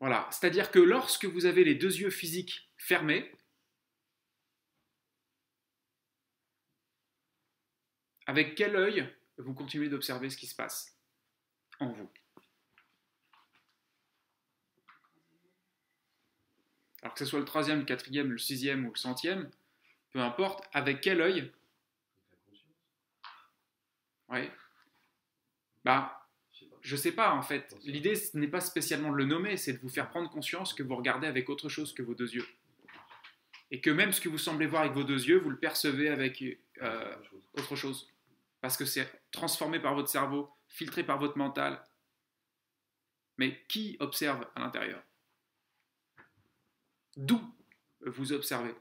Voilà, c'est-à-dire que lorsque vous avez les deux yeux physiques fermés, avec quel œil vous continuez d'observer ce qui se passe en vous? Alors que ce soit le troisième, le quatrième, le sixième ou le centième, peu importe, avec quel œil? Oui. Bah, je sais pas en fait. L'idée ce n'est pas spécialement de le nommer, c'est de vous faire prendre conscience que vous regardez avec autre chose que vos deux yeux. Et que même ce que vous semblez voir avec vos deux yeux, vous le percevez avec euh, autre chose. Parce que c'est transformé par votre cerveau, filtré par votre mental. Mais qui observe à l'intérieur? D'où vous observez?